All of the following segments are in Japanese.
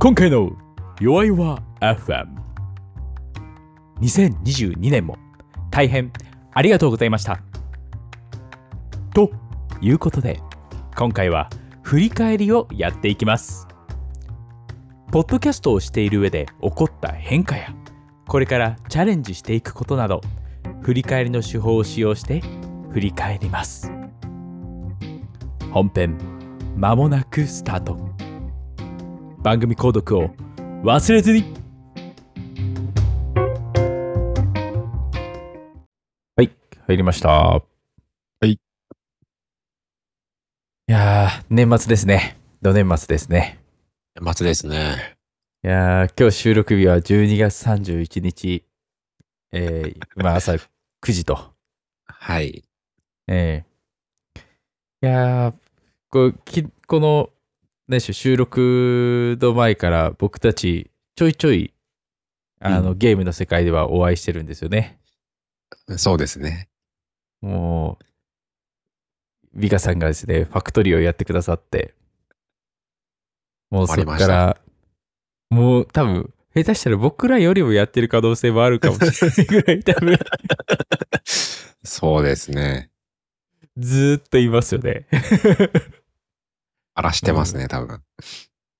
今回の弱々 FM。2022年も大変ありがとうございました。ということで、今回は振り返りをやっていきます。ポッドキャストをしている上で起こった変化や、これからチャレンジしていくことなど、振り返りの手法を使用して振り返ります。本編、まもなくスタート。番組購読を忘れずにはい、入りました。はいいやー、年末ですね。土年末ですね。末ですね。いやー、今日収録日は12月31日、えー、今朝9時と。はい。えー、いやー、こうきこの、何でし収録の前から僕たちちょいちょい、あの、うゲームの世界ではお会いしてるんですよね。そうですね。もう、美香さんがですね、ファクトリーをやってくださって、もうそっ終わりましたから、もう多分、下手したら僕らよりもやってる可能性もあるかもしれないぐらい、多分、そうですね。ずーっといますよね。荒らしてますね、多分。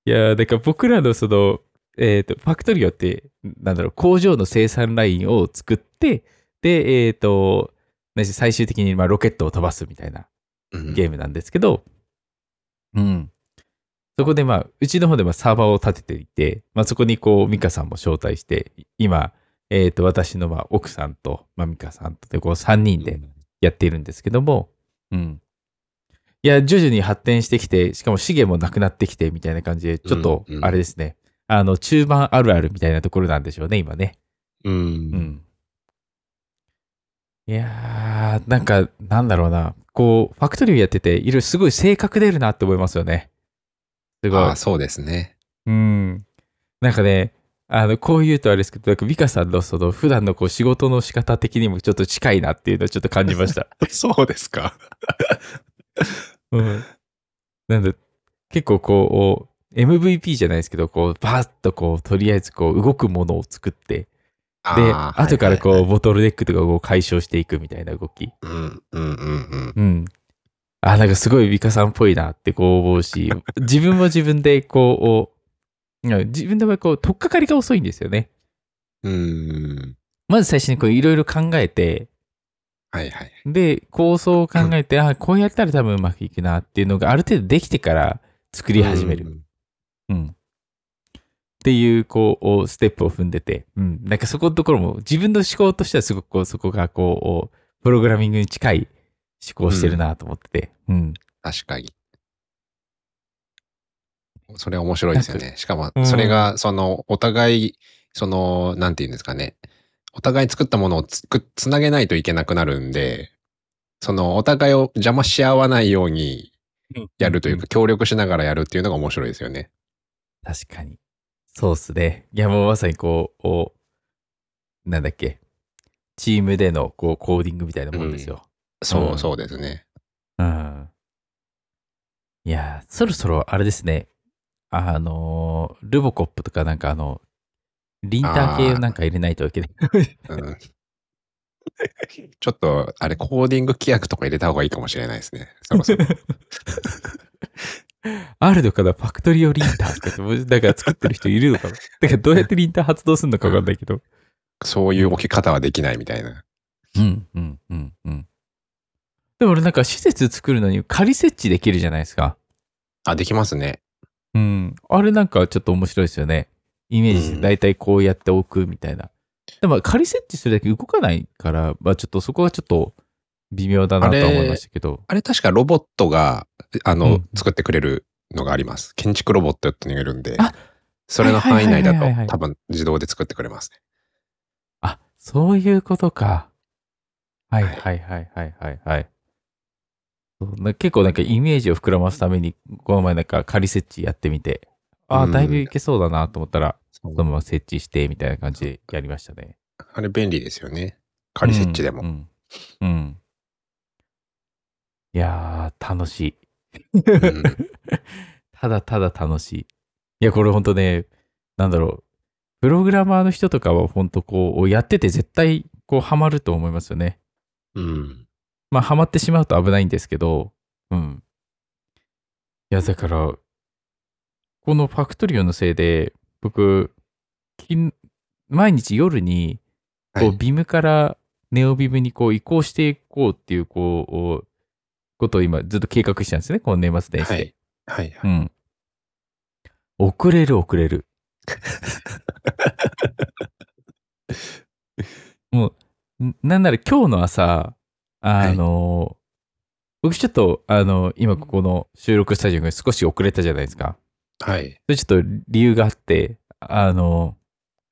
いやー、だから僕らのその、えっ、と、ファクトリオって、なんだろう、工場の生産ラインを作って、で、えっ、と、何し最終的にまあロケットを飛ばすみたいなうんゲームなんですけど、うん。そこでまあ、うちの方でまあサーバーを立てていて、まあそこにこう、ミカさんも招待して、今、えっ、と、私のまあ奥さんと、まあミカさんとで、こう3人でやっているんですけども、うん。いや、徐々に発展してきて、しかも資源もなくなってきて、みたいな感じで、ちょっとうんう、んあれですね、あの、中盤あるあるみたいなところなんでしょうね、今ね。うん。うん。いやー、なんか、なんだろうな。こう、ファクトリーやってて、いろいろすごい性格出るなって思いますよね。すごいああ、。そうですね。うん。なんかね、あの、こう言うとあれですけど、なんか美香さんのその、普段のこう、仕事の仕方的にもちょっと近いなっていうのをちょっと感じました。そうですか。うん。なんで、結構こう、MVP じゃないですけど、こう、バーッとこう、とりあえずこう、動くものを作って、で、後からこう、はいはいはいボトルネックとかを解消していくみたいな動き。うん、うん、うん、うん。うん。あ、なんかすごい美香さんっぽいなってこう思うし、自分は自分でこう、自分ではこう、とっかかりが遅いんですよね。うん。まず最初にこう、いろいろ考えて、はいはい。で、構想を考えて、あ、こうやったら多分うまくいくなっていうのがある程度できてから作り始める。うん。うん。っていう、こう、ステップを踏んでて、うん。なんかそこのところも、自分の思考としてはすごくこう、そこがこう、プログラミングに近い思考をしてるなと思ってて、うん。確かに。それ面白いですよなね。しかもう、んそれが、その、お互い、その、なんて言うんですかね。お互い作ったものをつく、つなげないといけなくなるんで、その、お互いを邪魔し合わないようにやるというか、協力しながらやるっていうのが面白いですよね。確かに。そうっすね。いや、もうまさにこう、こうなんだっけ。チームでのこうコーディングみたいなもんですよ。そうう、んそうですね。うん。いや、そろそろあれですね。あのー、ルボコップとかなんかあの、リンター系をなんか入れないといけない。うんちょっと、あれ、コーディング規約とか入れた方がいいかもしれないですね。そろそろ。あるのかな？ファクトリオリンターとかってだから作ってる人いるのかな？だからどうやってリンター発動するのかわかんないけど。そういう置き方はできないみたいな。うん、うん、うん、うん。でも俺なんか施設作るのに仮設置できるじゃないですか。あ、できますね。うん。あれなんかちょっと面白いですよね。イメージしてうん大体こうやっておくみたいな。でも仮設置するだけ動かないから、まあちょっとそこはちょっと微妙だなとは思いましたけど。あれ確かロボットが、あの、うん作ってくれるのがあります。建築ロボットっていうのがいるんであ、それの範囲内だと多分自動で作ってくれますね。あ、そういうことか。はいはいはいはいはいはい結構なんかイメージを膨らますために、この前なんか仮設置やってみて、ああ、うんだいぶいけそうだなと思ったら、そのまま設置してみたいな感じでやりましたね。あれ便利ですよね。仮設置でも。うん。うん。うんいやー、楽しい。うん ただただ楽しい。いや、これ本当ね、なんだろう。プログラマーの人とかは本当こう、やってて絶対こう、ハマると思いますよね。うん。まあ、ハマってしまうと危ないんですけど、うん。いや、だから、このファクトリオのせいで、僕、毎日夜に、こう、はい。ビムからネオビムにこう移行していこうっていう、こう、ことを今ずっと計画してたんですね。この年末年始で。はい。はい。はいうん。遅れる遅れる。もう、んなんなら今日の朝、あの、僕ちょっと、あの、今ここの収録スタジオが少し遅れたじゃないですか。はい。それちょっと理由があって、あの、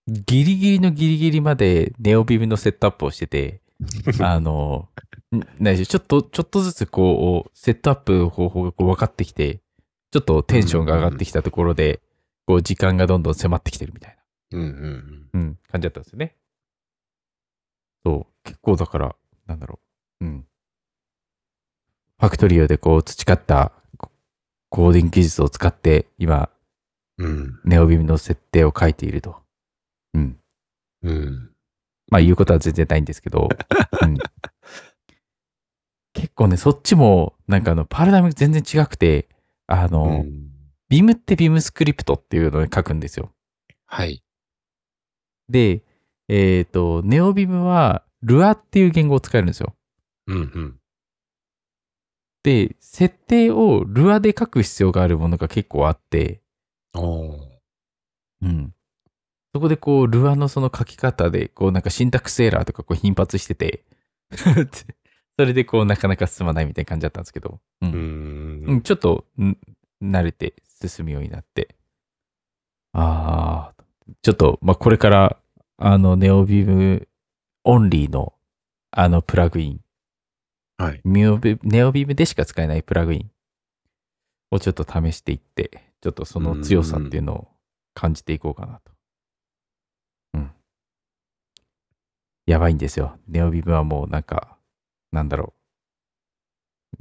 ギリギリのギリギリまでネオビムのセットアップをしてて、あの、んないしちょっと、ちょっとずつこう、セットアップ方法がこう分かってきて、ちょっとテンションが上がってきたところで、こう、時間がどんどん迫ってきてるみたいうんうんな、うん、感じだったんですよね。そう、結構だから、なんだろう、うん。ファクトリオでこう、培ったココーディング技術を使って、今、うん。うん。ネオビムの設定を書いていると。うん。うん。まあ言うことは全然ないんですけど、うん、結構ね、そっちも、なんかあの、パラダイム全然違くて、あの、うんビムってビムスクリプトっていうので書くんですよ。はい。で、えっ、と、ネオビムは、ルアっていう言語を使えるんですよ。うんうん。で、設定をルアで書く必要があるものが結構あって、うん。そこでこう、ルアのその書き方で、こうなんかシンタックスエラーとかこう頻発してて、それでこうなかなか進まないみたいな感じだったんですけど、う。うんん。うん、ちょっと、ん慣れて進むようになって。ああ、ちょっと、まあ、これから、あの、ネオビムオンリーの、あの、プラグイン、はい。ネオビネオビムでしか使えないプラグインをちょっと試していって、ちょっとその強さっていうのを感じていこうかなと。うん。やばいんですよ。ネオビムはもうなんか、なんだろ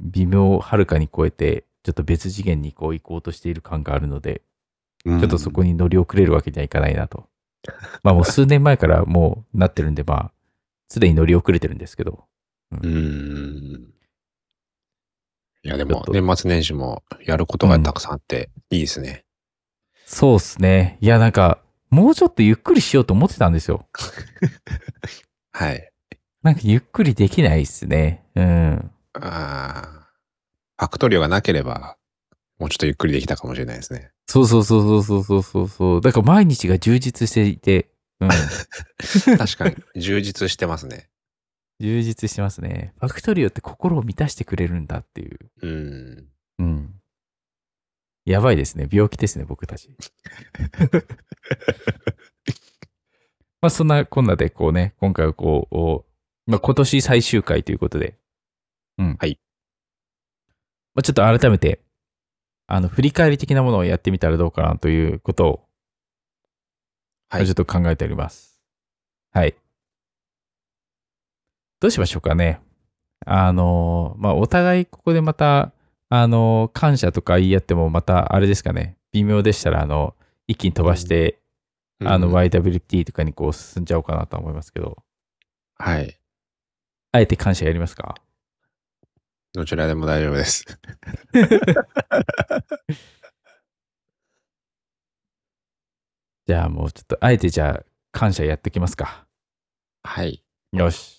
う。ビムをはるかに超えて、ちょっと別次元にこう行こうとしている感があるので、ちょちょっとそこに乗り遅れるわけにはいかないなと。まあもう数年前からもうなってるんで、まあ、すでに乗り遅れてるんですけど、うん。いや、でも年末年始もやることがたくさんあって、いいですね。そうっすね。いや、なんか、もうちょっとゆっくりしようと思ってたんですよ。はい。なんかゆっくりできないっすね。うん。ああ。ファクトリオがなければ、もうちょっとゆっくりできたかもしれないですね。そうそうそうそうそうそうそう。だから毎日が充実していて、うん。確かに、充実してますね。充実してますね。ファクトリオって心を満たしてくれるんだっていう。うん。うん。やばいですね。病気ですね、僕たち。まあそんなこんなでこうね、今回はこう、おまあ、今年最終回ということで、うん。はい。まあ、ちょっと改めて、あの、振り返り的なものをやってみたらどうかなということを、はいちょっと考えております。はい。どうしましょうかね。あの、まあ、お互いここでまた、あの、感謝とか言い合ってもまた、あれですかね。微妙でしたら、あの、一気に飛ばして、あの、うん YWT とかにこう進んじゃおうかなとは思いますけど、はい。あえて感謝やりますか？どちらでも大丈夫です。じゃあもうちょっと、あえてじゃあ、感謝やってきますか。はい。よし。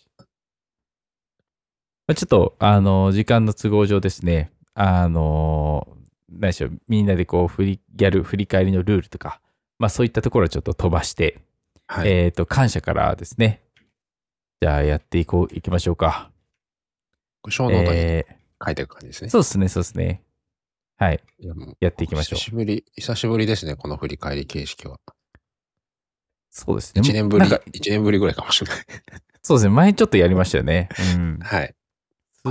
まあちょっと、あの、時間の都合上ですね、あの、何でしょう、みんなでこう、振り、やる振り返りのルールとか、まあそういったところはちょっと飛ばして、はい。えっ、と、感謝からですね、じゃあやっていこう、いきましょうか。小ノートにえ書いていく感じですね。ーそうですね、そうですね。はい、いややっていきましょう久。しぶり、久しぶりですね、この振り返り形式は。そうですね。一年ぶりなんか、一年ぶりぐらいかもしれない。そうですね、前ちょっとやりましたよね。うん。はい。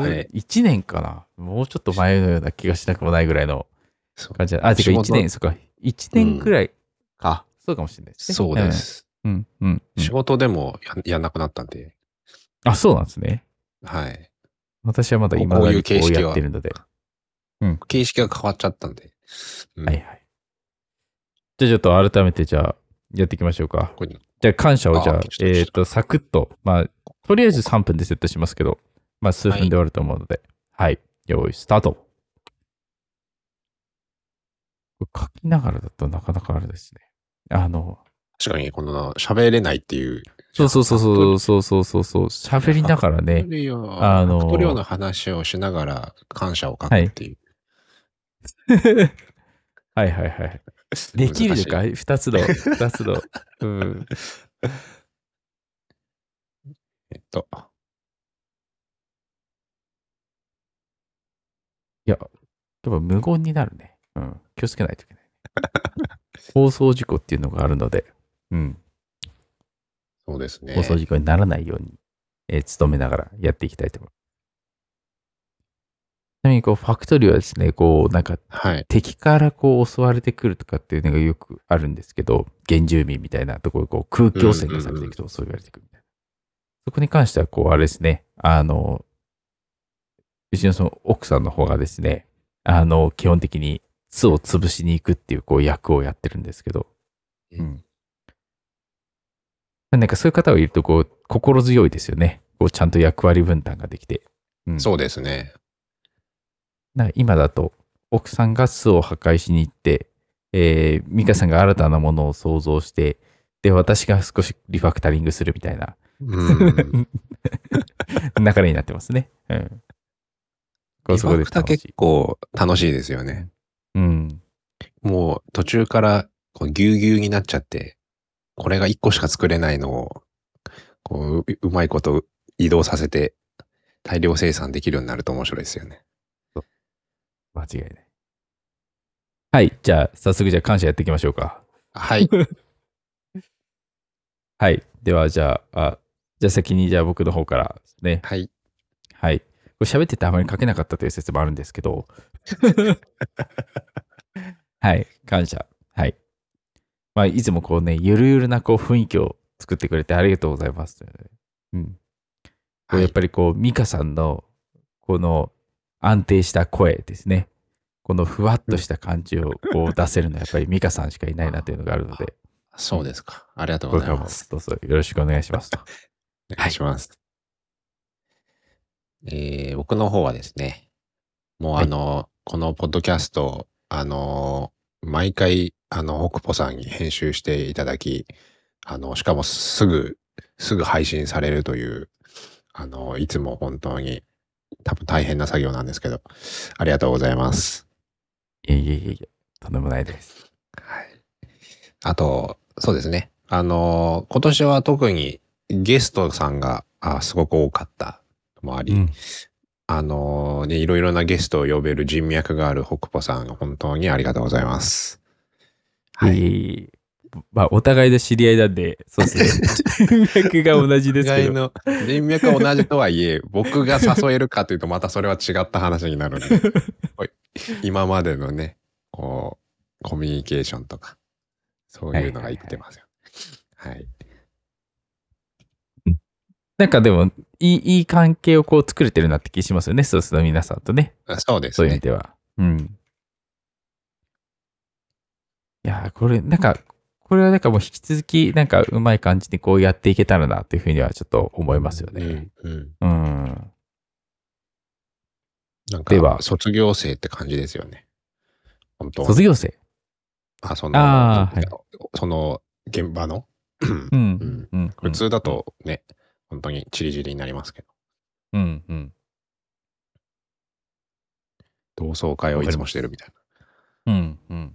はい1年かな？もうちょっと前のような気がしなくもないぐらいのそう感じだあ、てか仕事1年、そっか。1年くらいか。そうかもしれないですね。そうです。うん。うん。うんうん仕事でもややんなくなったんで、あ、そうなんですね。はい。私はまだ今こういう形式はやってるので。形式が変わっちゃったんで。うんはいはい。じゃあちょっと改めてじゃあやっていきましょうか。じゃあ感謝をじゃああ、えっ、と、サクッと、まあ、とりあえず3分でセットしますけど、まあ数分で終わると思うので、はい、用意スタート。書きながらだとなかなかあれですね。あの、確かに、この喋れないっていう。そうそうそうそうそうそうそうそう、喋りながらね、ああのの、フ量の話をしながら感謝を書くっていう。はい はいはい。できるのか二つの、二つの。うん。えっと、いや、やっぱ無言になるね。うん。気をつけないといけない。放送事故っていうのがあるので、うん。そうですね。放送事故にならないように、えー努めながらやっていきたいと思います。ちなみに、こう、ファクトリーはですね、こう、なんか、はい。敵からこう襲われてくるとかっていうのがよくあるんですけど、原住民みたいなところ、こう空気汚染がされていくとそう言われてくるみたいな。そこに関しては、こう、あれですね、あの、うちのその奥さんの方がですね、あの、基本的に巣を潰しに行くっていうこう役をやってるんですけど、うん。なんかそういう方がいると、こう、心強いですよね。こう、ちゃんと役割分担ができて。うんそうですね。なんか今だと奥さんが巣を破壊しに行って、えー、美香さんが新たなものを想像して、で、私が少しリファクタリングするみたいなうん。流れになってますね。うん。こうそこでリファクタ結構楽しいですよね。うん。もう途中からこうぎゅうぎゅうになっちゃって、これが1個しか作れないのを、こう、ううまいこと移動させて大量生産できるようになると面白いですよね。間違いない。はい。じゃあ、早速じゃあ感謝やっていきましょうか。はい。はい。では、じゃあ、あじゃあ先にじゃあ僕の方からですね。はい。はい。これ喋っててあまり書けなかったという説もあるんですけど。はい。感謝。はい。まあ、いつもこうね、ゆるゆるなこう雰囲気を作ってくれてありがとうございます。うん。こうやっぱりこう、ミカさんのこの安定した声ですね。このふわっとした感じをこう出せるのは やっぱりミカさんしかいないなというのがあるので、そうですか。ありがとうございます。どうぞよろしくお願いしますと。お願いします。えー僕の方はですね、もうはいあの、このポッドキャスト、あの、毎回、あの、北ポさんに編集していただき、あの、しかもすぐ、すぐ配信されるという、あの、いつも本当に、多分大変な作業なんですけど、ありがとうございます。いえいえいえいえ、とんでもないです。はい。あと、そうですね。あの、今年は特にゲストさんがあすごく多かったのもあり、うんあのーね、いろいろなゲストを呼べる人脈がある北ポさん、本当にありがとうございます。はい。まあ、お互いで知り合いなんで、そうですね。人脈が同じですけど。人脈は同じとはいえ、僕が誘えるかというとまたそれは違った話になるんで、今までのね、こう、コミュニケーションとか、そういうのが生きてますよ。はい。なんかでも、いい、いい関係をこう作れてるなって気しますよね、ソースの皆さんとね。あそうですねそういう意味。では。うん。いやー、これ、なんか、これはなんかもう引き続き、なんかうまい感じにこうやっていけたらなというふうにはちょっと思いますよね。うん。うん。うん。なんか、では卒業生って感じですよね。本当は卒業生？あ、その、あーなんていその、現場の、うん。うんうん。普通だとね、本当にチリチリになりますけど、うん。うん。同窓会をいつもしてるみたいうん。うん。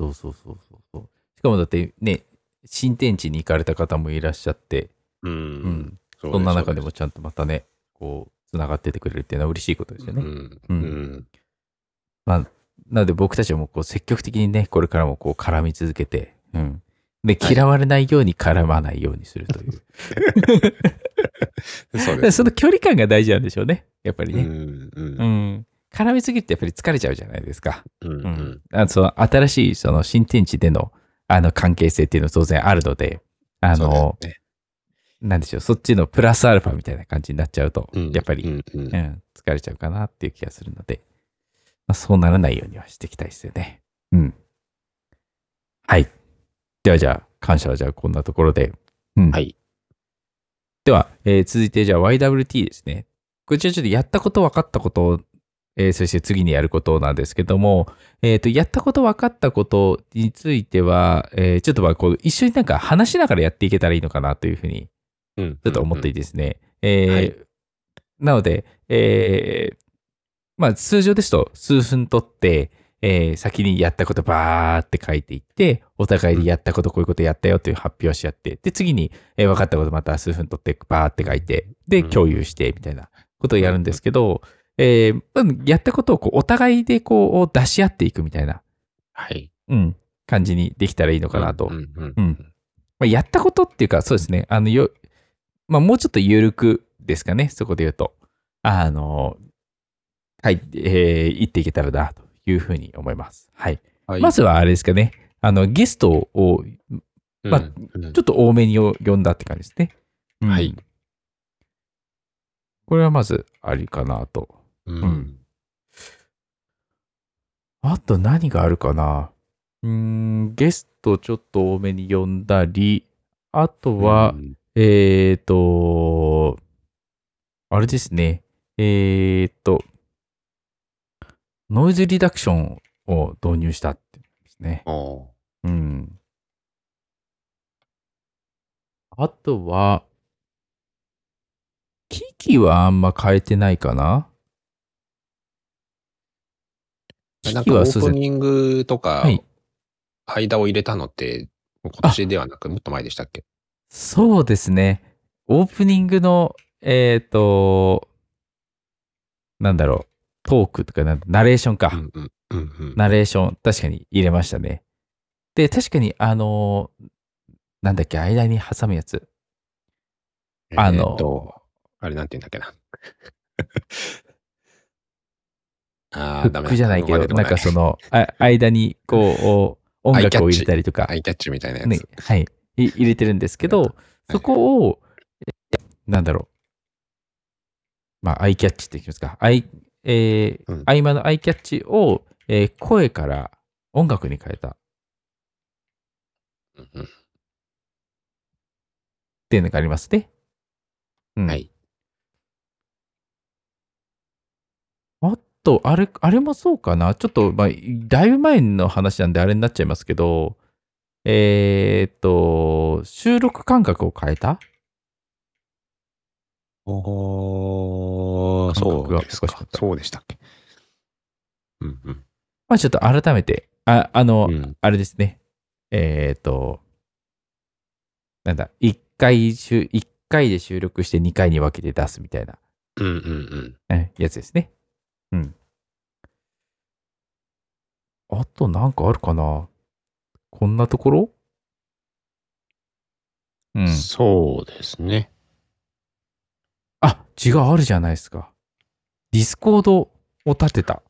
そうそうそうそうそう。しかもだってね、新天地に行かれた方もいらっしゃって、な。う。うんん。そそんな中でももちゃんとまたね、こう、つながっててくれるっていうのは嬉しいことですよね。うん。ううんん。まあ、なので僕たちはもうこう積極的にね、これからもこう絡み続けて、うん。で、はい嫌われないように絡まないようにするという。そうでです。その距離感が大事なんでしょうね。やっぱりね。うん。う。うんん。絡みすぎるとやっぱり疲れちゃうじゃないですか。うん。ううんん。あその新しいその新天地でのあの関係性っていうのは当然あるので、あそうの、だよねなんでしょう、そっちのプラスアルファみたいな感じになっちゃうと、うんやっぱり、うん。うんうん、疲れちゃうかなっていう気がするので、まあ、そうならないようにはしていきたいですよね。うん。はい。ではじゃあ、感謝はじゃあこんなところで。うん。はい。では、えー続いてじゃあ YWT ですね。こちらちょっとやったこと分かったことを、えーそして次にやることなんですけども、えっ、と、やったこと分かったことについては、えーちょっとまあこう、一緒になんか話しながらやっていけたらいいのかなというふうに、うん。ちょっと思っていて。てですね。なので、えーまあ通常ですと数分取って、えー先にやったことバーって書いていって、お互いにやったこと、こういうことやったよっていう発表をし合って、で、次に、えー分かったことまた数分取ってバーって書いて、で、うん共有してみたいなことをやるんですけど、えーうんやったことをこうお互いでこう出し合っていくみたいな、はい。うん、感じにできたらいいのかなとうんうんうんまあ、やったことっていうか、そうですね。あの、よ、まあ、もうちょっと緩くですかね。そこで言うと。あの、はい、えー言っていけたらな、というふうに思います。はい。はい。まずはあれですかね。あの、ゲストを、うん、まあうんちょっと多めに呼んだって感じですね。うんはい。これはまずありかなと。うんうんあと何があるかなうーん、ゲストちょっと多めに呼んだり、あとは、うんえーと、あれですね。えーと、ノイズリダクションを導入したってですね。うん。あとは、機器はあんま変えてないかな機なんかオ。ープニングとかはい、間を入れたのって、今年ではなくもっと前でしたっけ？そうですね。オープニングの、えーと、なんだろう、トークとかナレーションか。うんうんうんうん。ナレーション、確かに入れましたね。で、確かに、あのーなんだっけ、間に挟むやつ。あのえーっと、あれなんて言うんだっけな。ああ、ダじゃないけど、なんかその、の、あ間に、こう、音楽を入れたりとかア、イキャッチみたいなやつ。ね、はい、い入れてるんですけど、そこを、えなんだろう。まあ、アイキャッチって言いますか。アイ、えーうん合間のアイキャッチを、えー声から音楽に変えたっうんうんていうのがありますね。うんはい。あと、あれ、あれもそうかな。ちょっと、まあ、だいぶ前の話なんであれになっちゃいますけど、えーっと、収録間隔を変えた？おー、そうですかそうでしたっけ。うんうんまあ、ちょっと改めて、あ、あの、うん。あれですね。えーっと、なんだ、1回収、一回で収録して2回に分けて出すみたいな、うんうんうん。えやつですね。うん。あとなんかあるかなこんなところ？うん。そうですね。あ、違う、あるじゃないですか。ディスコードを立てた。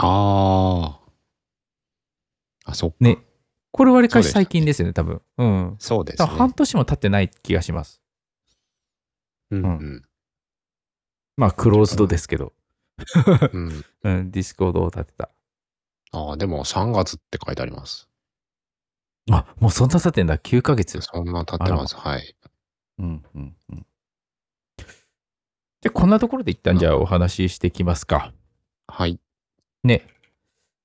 ああ。あ、そっか。ね。これ割かし最近ですよね、多分。うん。そうですね。半年も経ってない気がします。うんうんまあ、クローズドですけど。うん。うん、ディスコードを立てた。ああ、でも3月って書いてあります。あ、もうそんな経ってんだ。9ヶ月。そんな経ってます。はい。うん、うん、うん。で、こんなところで一旦じゃあお話ししていきますか。はい。ね。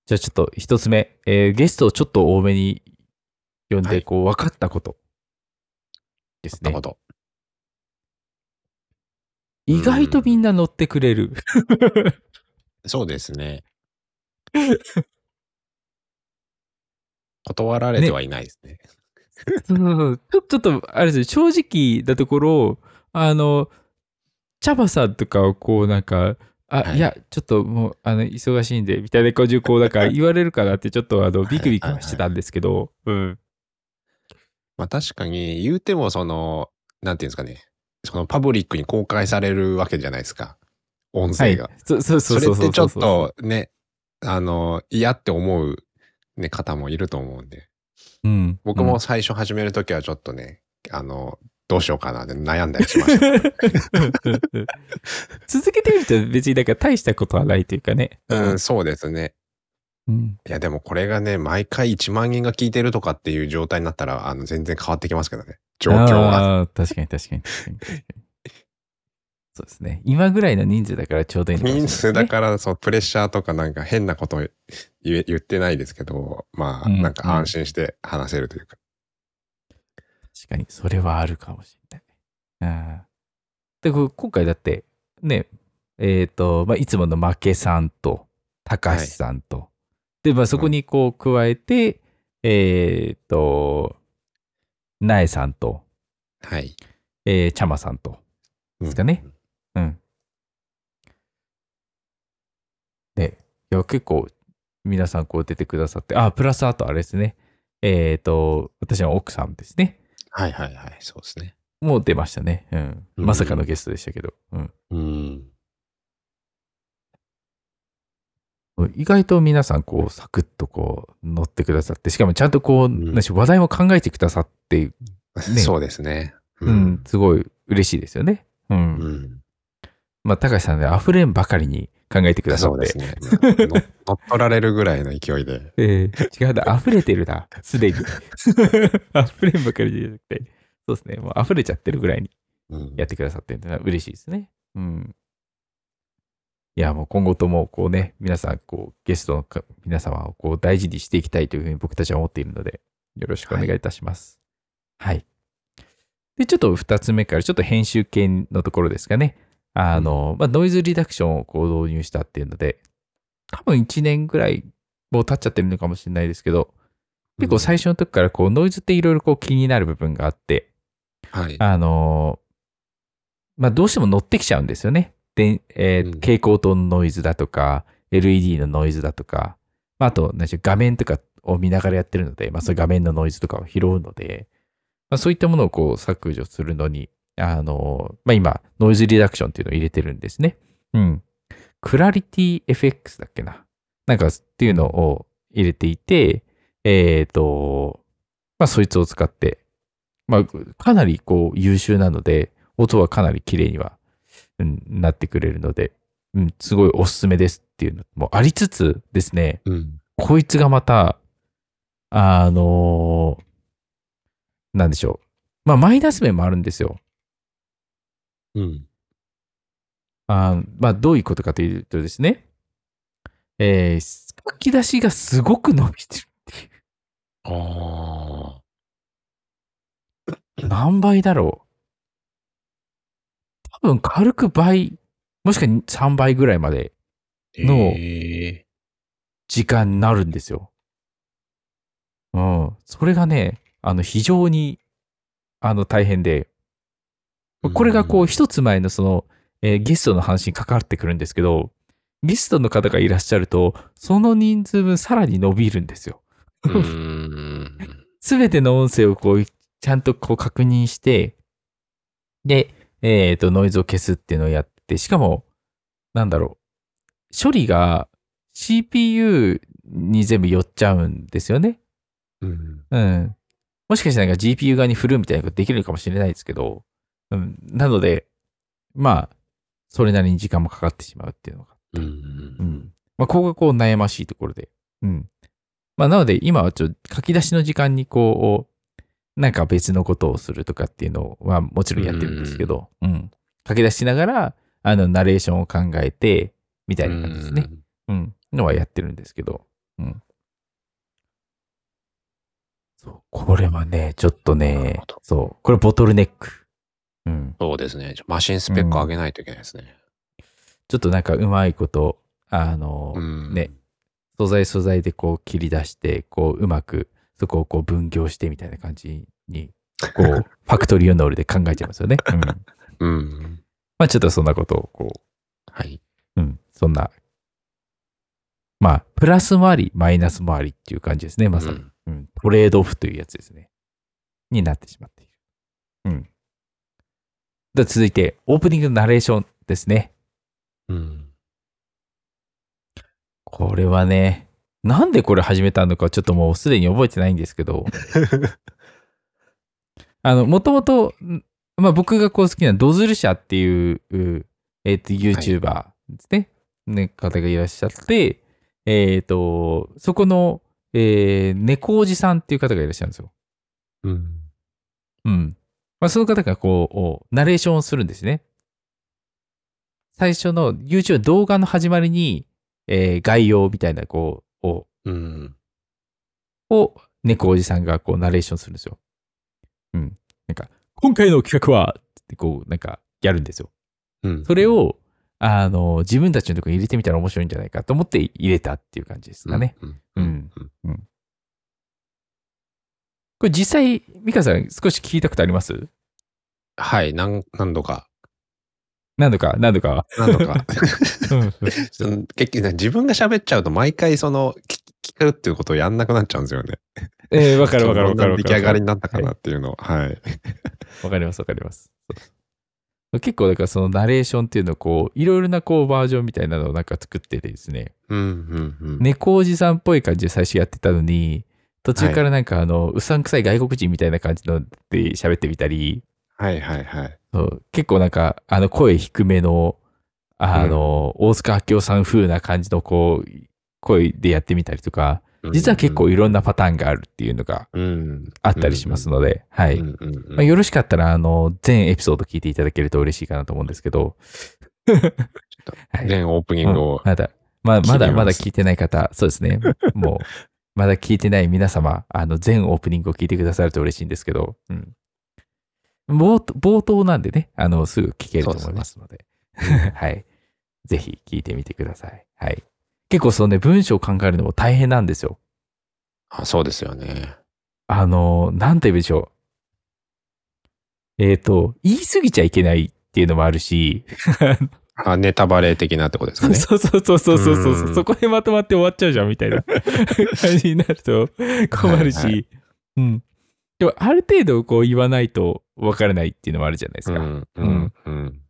じゃあちょっと一つ目、えーゲストをちょっと多めに呼んで、はいこう、分かったことですねなるほ。ど。意外とみんな乗ってくれる。そうですね。断られてはいないですね。そうそうそうちょっと、あれですよ、正直なところ、あの、茶葉さんとかをこう、なんか、あ、はいい、や、ちょっともう、あの、忙しいんで、みたいな感じで、こう、なんか言われるかなって、ちょっと、あの、ビクビクはしてたんですけど、うん。まあ確かに言うてもその、なんていうんですかね。そのパブリックに公開されるわけじゃないですか。音はい声が。。そそうそそうそう。そうれってちょっとね、あの、嫌って思う、ね、方もいると思うんで。うん。僕も最初始めるときはちょっとね、あの、どうしようかなって悩んだりしました。続けてみると別になんか大したことはないというかね。うん、そうですね。うん。いや、でもこれがね、毎回1万人が聞いてるとかっていう状態になったら、あの、全然変わってきますけどね。状況は。確かに確かに確かに確かに。そうですね。今ぐらいの人数だからちょうどいいのかもしれない人ですね数だから、そう、プレッシャーとかなんか変なこと言え言ってないですけど、まあ、うんなんか安心して話せるというか。確かに、それはあるかもしれない。うん。で、こ今回だって、ね、えっ、と、まあ、いつもの負けさんと、高橋さんと、で、まあ、そこにこう加えて、えっ、と、なえさんと、はい。えー、ちゃまさんと、ですかねうん。で、いや、結構、皆さんこう出てくださって、あ、プラスあとあれですね。えっ、と、私の奥さんですね。はいはいはい、そうですね。もう出ましたね。うん。うんまさかのゲストでしたけど。うん。うん。意外と皆さん、こう、サクッとこう、乗ってくださって、しかもちゃんとこう、んなん話題も考えてくださって、そうですね。うん、すごい嬉しいですよね。うん。うん。まあ、高橋さんで溢れんばかりに考えてくださって。そうですね。の乗っ取られるぐらいの勢いで。えー違うな、溢れてるな、すでに。溢れんばかりじゃなくて、そうですね、もう溢れちゃってるぐらいにうんやってくださってるのは嬉しいですね。うん。いや、もう今後とも、こうね、皆さん、こう、ゲストのか皆様をこう大事にしていきたいというふうに僕たちは思っているので、よろしくお願いいたします。はい。で、ちょっと二つ目から、ちょっと編集系のところですかね。あの、まあ、ノイズリダクションをこう導入したっていうので、多分1年ぐらいもう経っちゃってるのかもしれないですけど、結構最初の時からこうノイズっていろいろこう気になる部分があって、はい。あのまあどうしても乗ってきちゃうんですよね。で、えーうん蛍光灯のノイズだとか、LED のノイズだとか、まあ、あと、何でしょう画面とかを見ながらやってるので、まあそういう画面のノイズとかを拾うので、まあそういったものをこう削除するのに、あのまあ今、ノイズリダクションっていうのを入れてるんですね。うん。クラリティ FX だっけな。なんかっていうのを入れていて、えっ、と、まあそいつを使って、まあかなりこう優秀なので、音はかなり綺麗には、うん、なってくれるので、うん、すごいおすすめですっていうのもありつつですね、うん。こいつがまた、あのなんでしょう。まあマイナス面もあるんですよ。うん。あまあ、どういうことかというとですね、えー書き出しがすごく伸びてるっていあう。何倍だろう。多分軽く倍、もしくは3倍ぐらいまであ。のえ時間になるんですよ。うん。それがね、あの、非常に、あの、大変で、これがこう、一つ前のその、えーゲストの話に関わってくるんですけど、ゲストの方がいらっしゃると、その人数分さらに伸びるんですよ。すべての音声をこう、ちゃんとこう確認して、で、えっ、と、ノイズを消すっていうのをやって、しかも、なんだろう、処理が CPU に全部寄っちゃうんですよね。うん。うん。もしかしたらなんか GPU 側に振るみたいなことできるかもしれないですけど、うん。なので、まあ、それなりに時間もかかってしまうっていうのがうん。うん。まあ、ここがこう悩ましいところで。うん。まあ、なので、今はちょっと書き出しの時間にこう、なんか別のことをするとかっていうのはもちろんやってるんですけど、うん。書き出ししながら、あの、ナレーションを考えて、みたいな感じですね。うん。のはやってるんですけど、うん。そう。これはね、ちょっとねそう。これボトルネック。うん。そうですね。マシンスペック上げないといけないですね。ちょっとなんかうまいこと、あの、うん。ね。素材素材でこう切り出して、こううまくそこをこう分業してみたいな感じに、こう ファクトリオノールで考えちゃいますよね。うん。うん。まあちょっとそんなことをこはい。う、うん、そんな、まあプラスもあり、マイナスもありっていう感じですね、まさに。うんうん、トレードオフというやつですね。になってしまっている。うん。では続いて、オープニングのナレーションですね。うん。これはね、なんでこれ始めたのかちょっともうすでに覚えてないんですけど、あの、もともと、んまあ僕がこう好きなドズル社っていう、うえっ、と、YouTuber ですね。ね、方がいらっしゃって、えっ、と、そこの、えー、猫おじさんっていう方がいらっしゃるんですよ。うん。うん。まあ、その方がこう、ナレーションをするんですね。最初の YouTube 動画の始まりに、えー概要みたいな、こう、を、うん。を猫おじさんがこうナレーションするんですよ。うん。なんか、今回の企画はってこう、なんか、やるんですよ。うん。それを、あの、自分たちのところに入れてみたら面白いんじゃないかと思って入れたっていう感じですかね。うん。うんうん。これ実際、ミカさん少し聞いたことあります？はい、何、何度か。何度か、何度か？何度か。結局ね、自分が喋っちゃうと毎回その、聞聞くっていうことをやんなくなっちゃうんですよね。えー、わかるわかるわかる出来上がりになったかなっていうのを。はい。わかりますわかります。結構だからそのナレーションっていうのをこういろいろなこうバージョンみたいなのをなんか作っててですねうん、うん、うん。猫おじさんっぽい感じで最初やってたのに途中からなんかあの、うさんくさい外国人みたいな感じので喋ってみたりはい、はい、はい。そう結構なんかあの声低めのあの、大塚明夫さん風な感じのこう声でやってみたりとか実は結構いろんなパターンがあるっていうのがうん。あったりしますので、はい、うん、うんうんまあ、よろしかったら、あの、全エピソード聞いていただけると嬉しいかなと思うんですけど。はい全オープニングをうん。まだ、まあ、まだ、まだ聞いてない方、そうですね。もう、まだ聞いてない皆様、あの、全オープニングを聞いてくださると嬉しいんですけど、うん。冒頭冒頭なんでね、あの、すぐ聞けると思いますので、はい。ぜひ聞いてみてください。はい。結構そのね、文章を考えるのも大変なんですよ。あそうですよね。あの、なんて言うんでしょう。えっ、と、言い過ぎちゃいけないっていうのもあるし、あ、ネタバレ的なってことですかね。そうそうそうそうそうそううんそこでまとまって終わっちゃうじゃんみたいな 感じになると困るし、はいはうん。でも、ある程度こう言わないとわからないっていうのもあるじゃないですか。うん、うん、うん。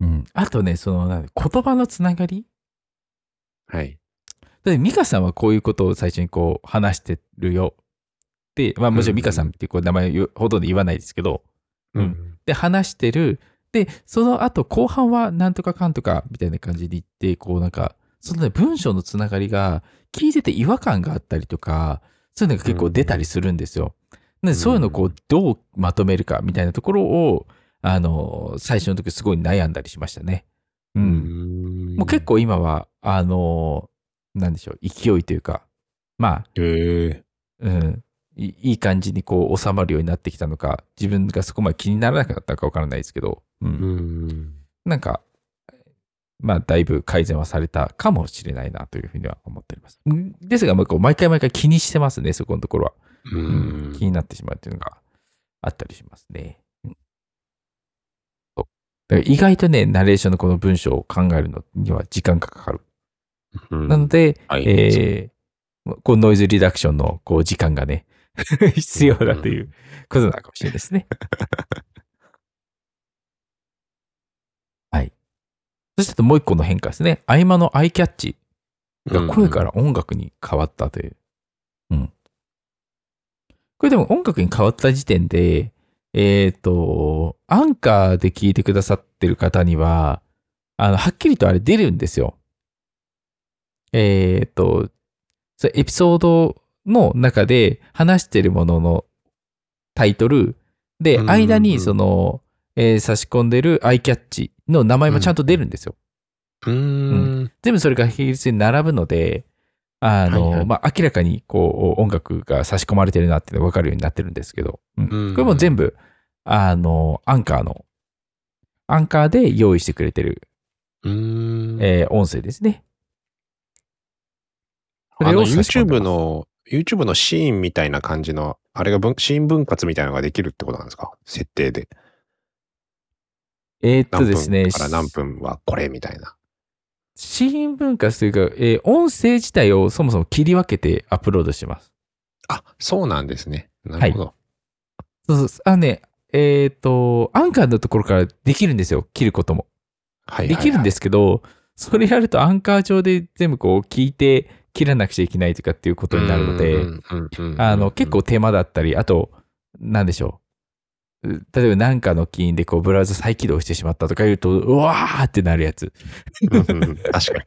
うんあとね、その、言葉のつながり？はい。だって、ミカさんはこういうことを最初にこう話してるよ。で、まあもちろんミカさんってこう名前をほとんど言わないですけど、うんで、話してる。で、その後、後半はなんとかかんとかみたいな感じで言って、こうなんか、そのね、文章のつながりが聞いてて違和感があったりとか、そういうのが結構出たりするんですよ。なので、そういうのをこう、どうまとめるかみたいなところを、あの、最初の時すごい悩んだりしましたね。う。うんんもう結構今は、あの、なんでしょう、勢いというか、まあ、へえ。うん、いいい感じにこう収まるようになってきたのか、自分がそこまで気にならなくなったかわからないですけど、うんうん。なんか、まあ、だいぶ改善はされたかもしれないなというふうには思っております。んですが、まあこう毎回毎回気にしてますね、そこのところは。ううんん気になってしまうっていうのがあったりしますね。うん意外とね、ナレーションのこの文章を考えるのには時間がかかる。うんなので、はいえーこうノイズリダクションのこう時間がね、必要だということなのかもしれないですね。はい。そしてもう一個の変化ですね。合間のアイキャッチが声から音楽に変わったという。うん。これでも音楽に変わった時点で、えっ、と、アンカーで聞いてくださってる方には、あの、はっきりとあれ出るんですよ。えっ、と、それエピソードの中で話してるもののタイトルで、うん間にその、えー差し込んでるアイキャッチの名前もちゃんと出るんですよ。うーん。全部それが比率に並ぶので、あの、はいはいまあ、明らかにこう音楽が差し込まれてるなって分かるようになってるんですけど、うんうんこれも全部、あの、アンカーの、アンカーで用意してくれてる、うーん。えー音声ですね。そあの、差し込んで YouTube の、YouTube のシーンみたいな感じの、あれが分シーン分割みたいなのができるってことなんですか？設定で。えーっと何ですね分、から何分はこれみたいな。シーン分割というか、えー音声自体をそもそも切り分けてアップロードしてます。あ、そうなんですね。なるほど。そうそうあのね、えーっと、アンカーのところからできるんですよ、切ることも。はい。。できるんですすけど、それやるとアンカー上で全部こう聞いて切らなくちゃいけないとかっていうことになるので、あの結構手間だったり、あと、なんでしょう。う例えば何かの起因でこうブラウザ再起動してしまったとか言うと、うわーってなるやつ。確か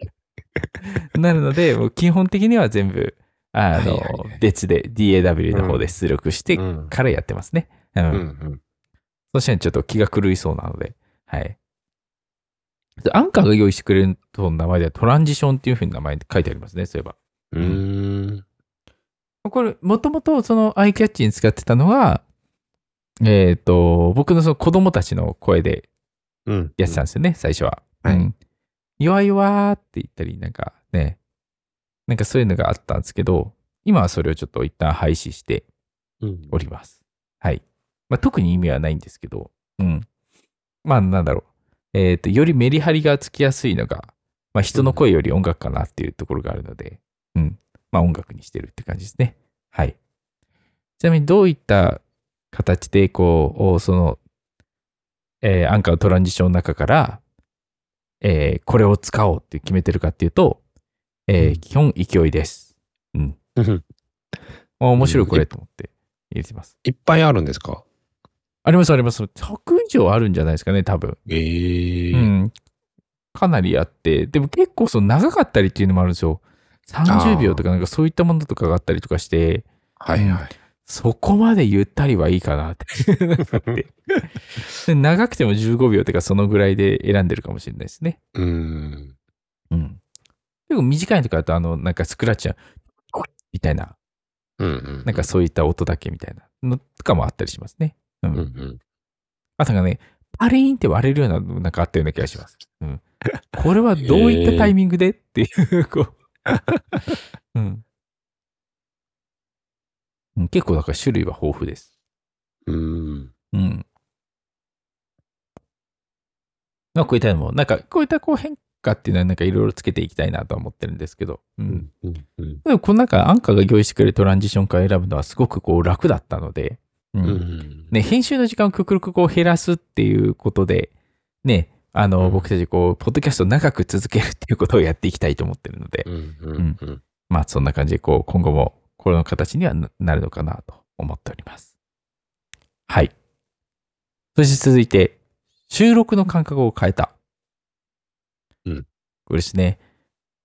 に。なるので、もう基本的には全部、あの、別で DAW の方で出力してうんからやってますね。うん。うんうん。そしたらちょっと気が狂いそうなので、はい。アンカーが用意してくれるとの名前ではトランジションっていうふうに名前で書いてありますね、そういえば。うーん。これ、もともとそのアイキャッチに使ってたのが、えっ、と、僕のその子供たちの声でうん。やってたんですよね、最初は。はいうん。弱いわーって言ったり、なんかね、なんかそういうのがあったんですけど、今はそれをちょっと一旦廃止してうん。おります。はい。まあ、特に意味はないんですけど、うん。まあ、なんだろう。えっ、と、よりメリハリがつきやすいのが、まあ、人の声より音楽かなっていうところがあるので、うん。まあ、音楽にしてるって感じですね。はい。ちなみに、どういった形で、こう、その、えーアンカーのトランジションの中から、えーこれを使おうって決めてるかっていうと、えーうん基本勢いです。うん。うんあ面白いこれと思って入れてます。いっぱいあるんですか？ありますあります。100以上あるんじゃないですかね、多分。ええうん。かなりあって、でも結構その長かったりっていうのもあるんですよ。30秒とかなんかそういったものとかがあったりとかして、はいはい。そこまでゆったりはいいかなって 長くても15秒とかそのぐらいで選んでるかもしれないですね。うーん。うん。結構短いとかだと、あの、なんかスクラッチの、みたいな、うんうん。なんかそういった音だけみたいなのとかもあったりしますね。うん。うんうん。かね、パリーンって割れるようなのなんかあったような気がします。うん。これはどういったタイミングでっていう、こう。うん。うん結構だから種類は豊富です。うーん。うん。まあこういったのも、なんかこういったこう変化っていうのはなんかいろいろつけていきたいなとは思ってるんですけど。う。うんんうんうん。でもこのなんかアンカーが用意してくれるトランジションから選ぶのはすごくこう楽だったので。う。うんん。ね、編集の時間を極力こう減らすっていうことで、ね、あの、うん僕たちこう、ポッドキャストを長く続けるっていうことをやっていきたいと思ってるので、うん。まあそんな感じでこう、今後もこの形にはななるのかなと思っております。はい。そして続いて、収録の間隔を変えた。うん。これですね。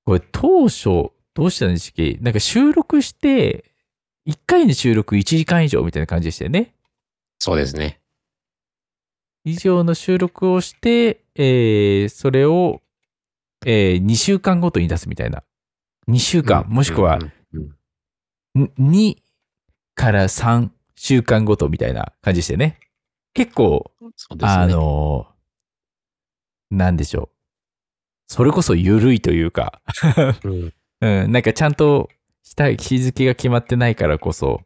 これ当初、どうしたんでしたっけ？なんか収録して、1回の収録1時間以上みたいな感じでしたよね。そうですね。以上の収録をして、えーそれを、え2週間ごとに出すみたいな。2週間、もしくはうんうんん2から3週間ごとみたいな感じでしたよね。結構、ね。あのーなんでしょう。それこそ緩いというか、うん、うん、なんかちゃんとした日付が決まってないからこそ、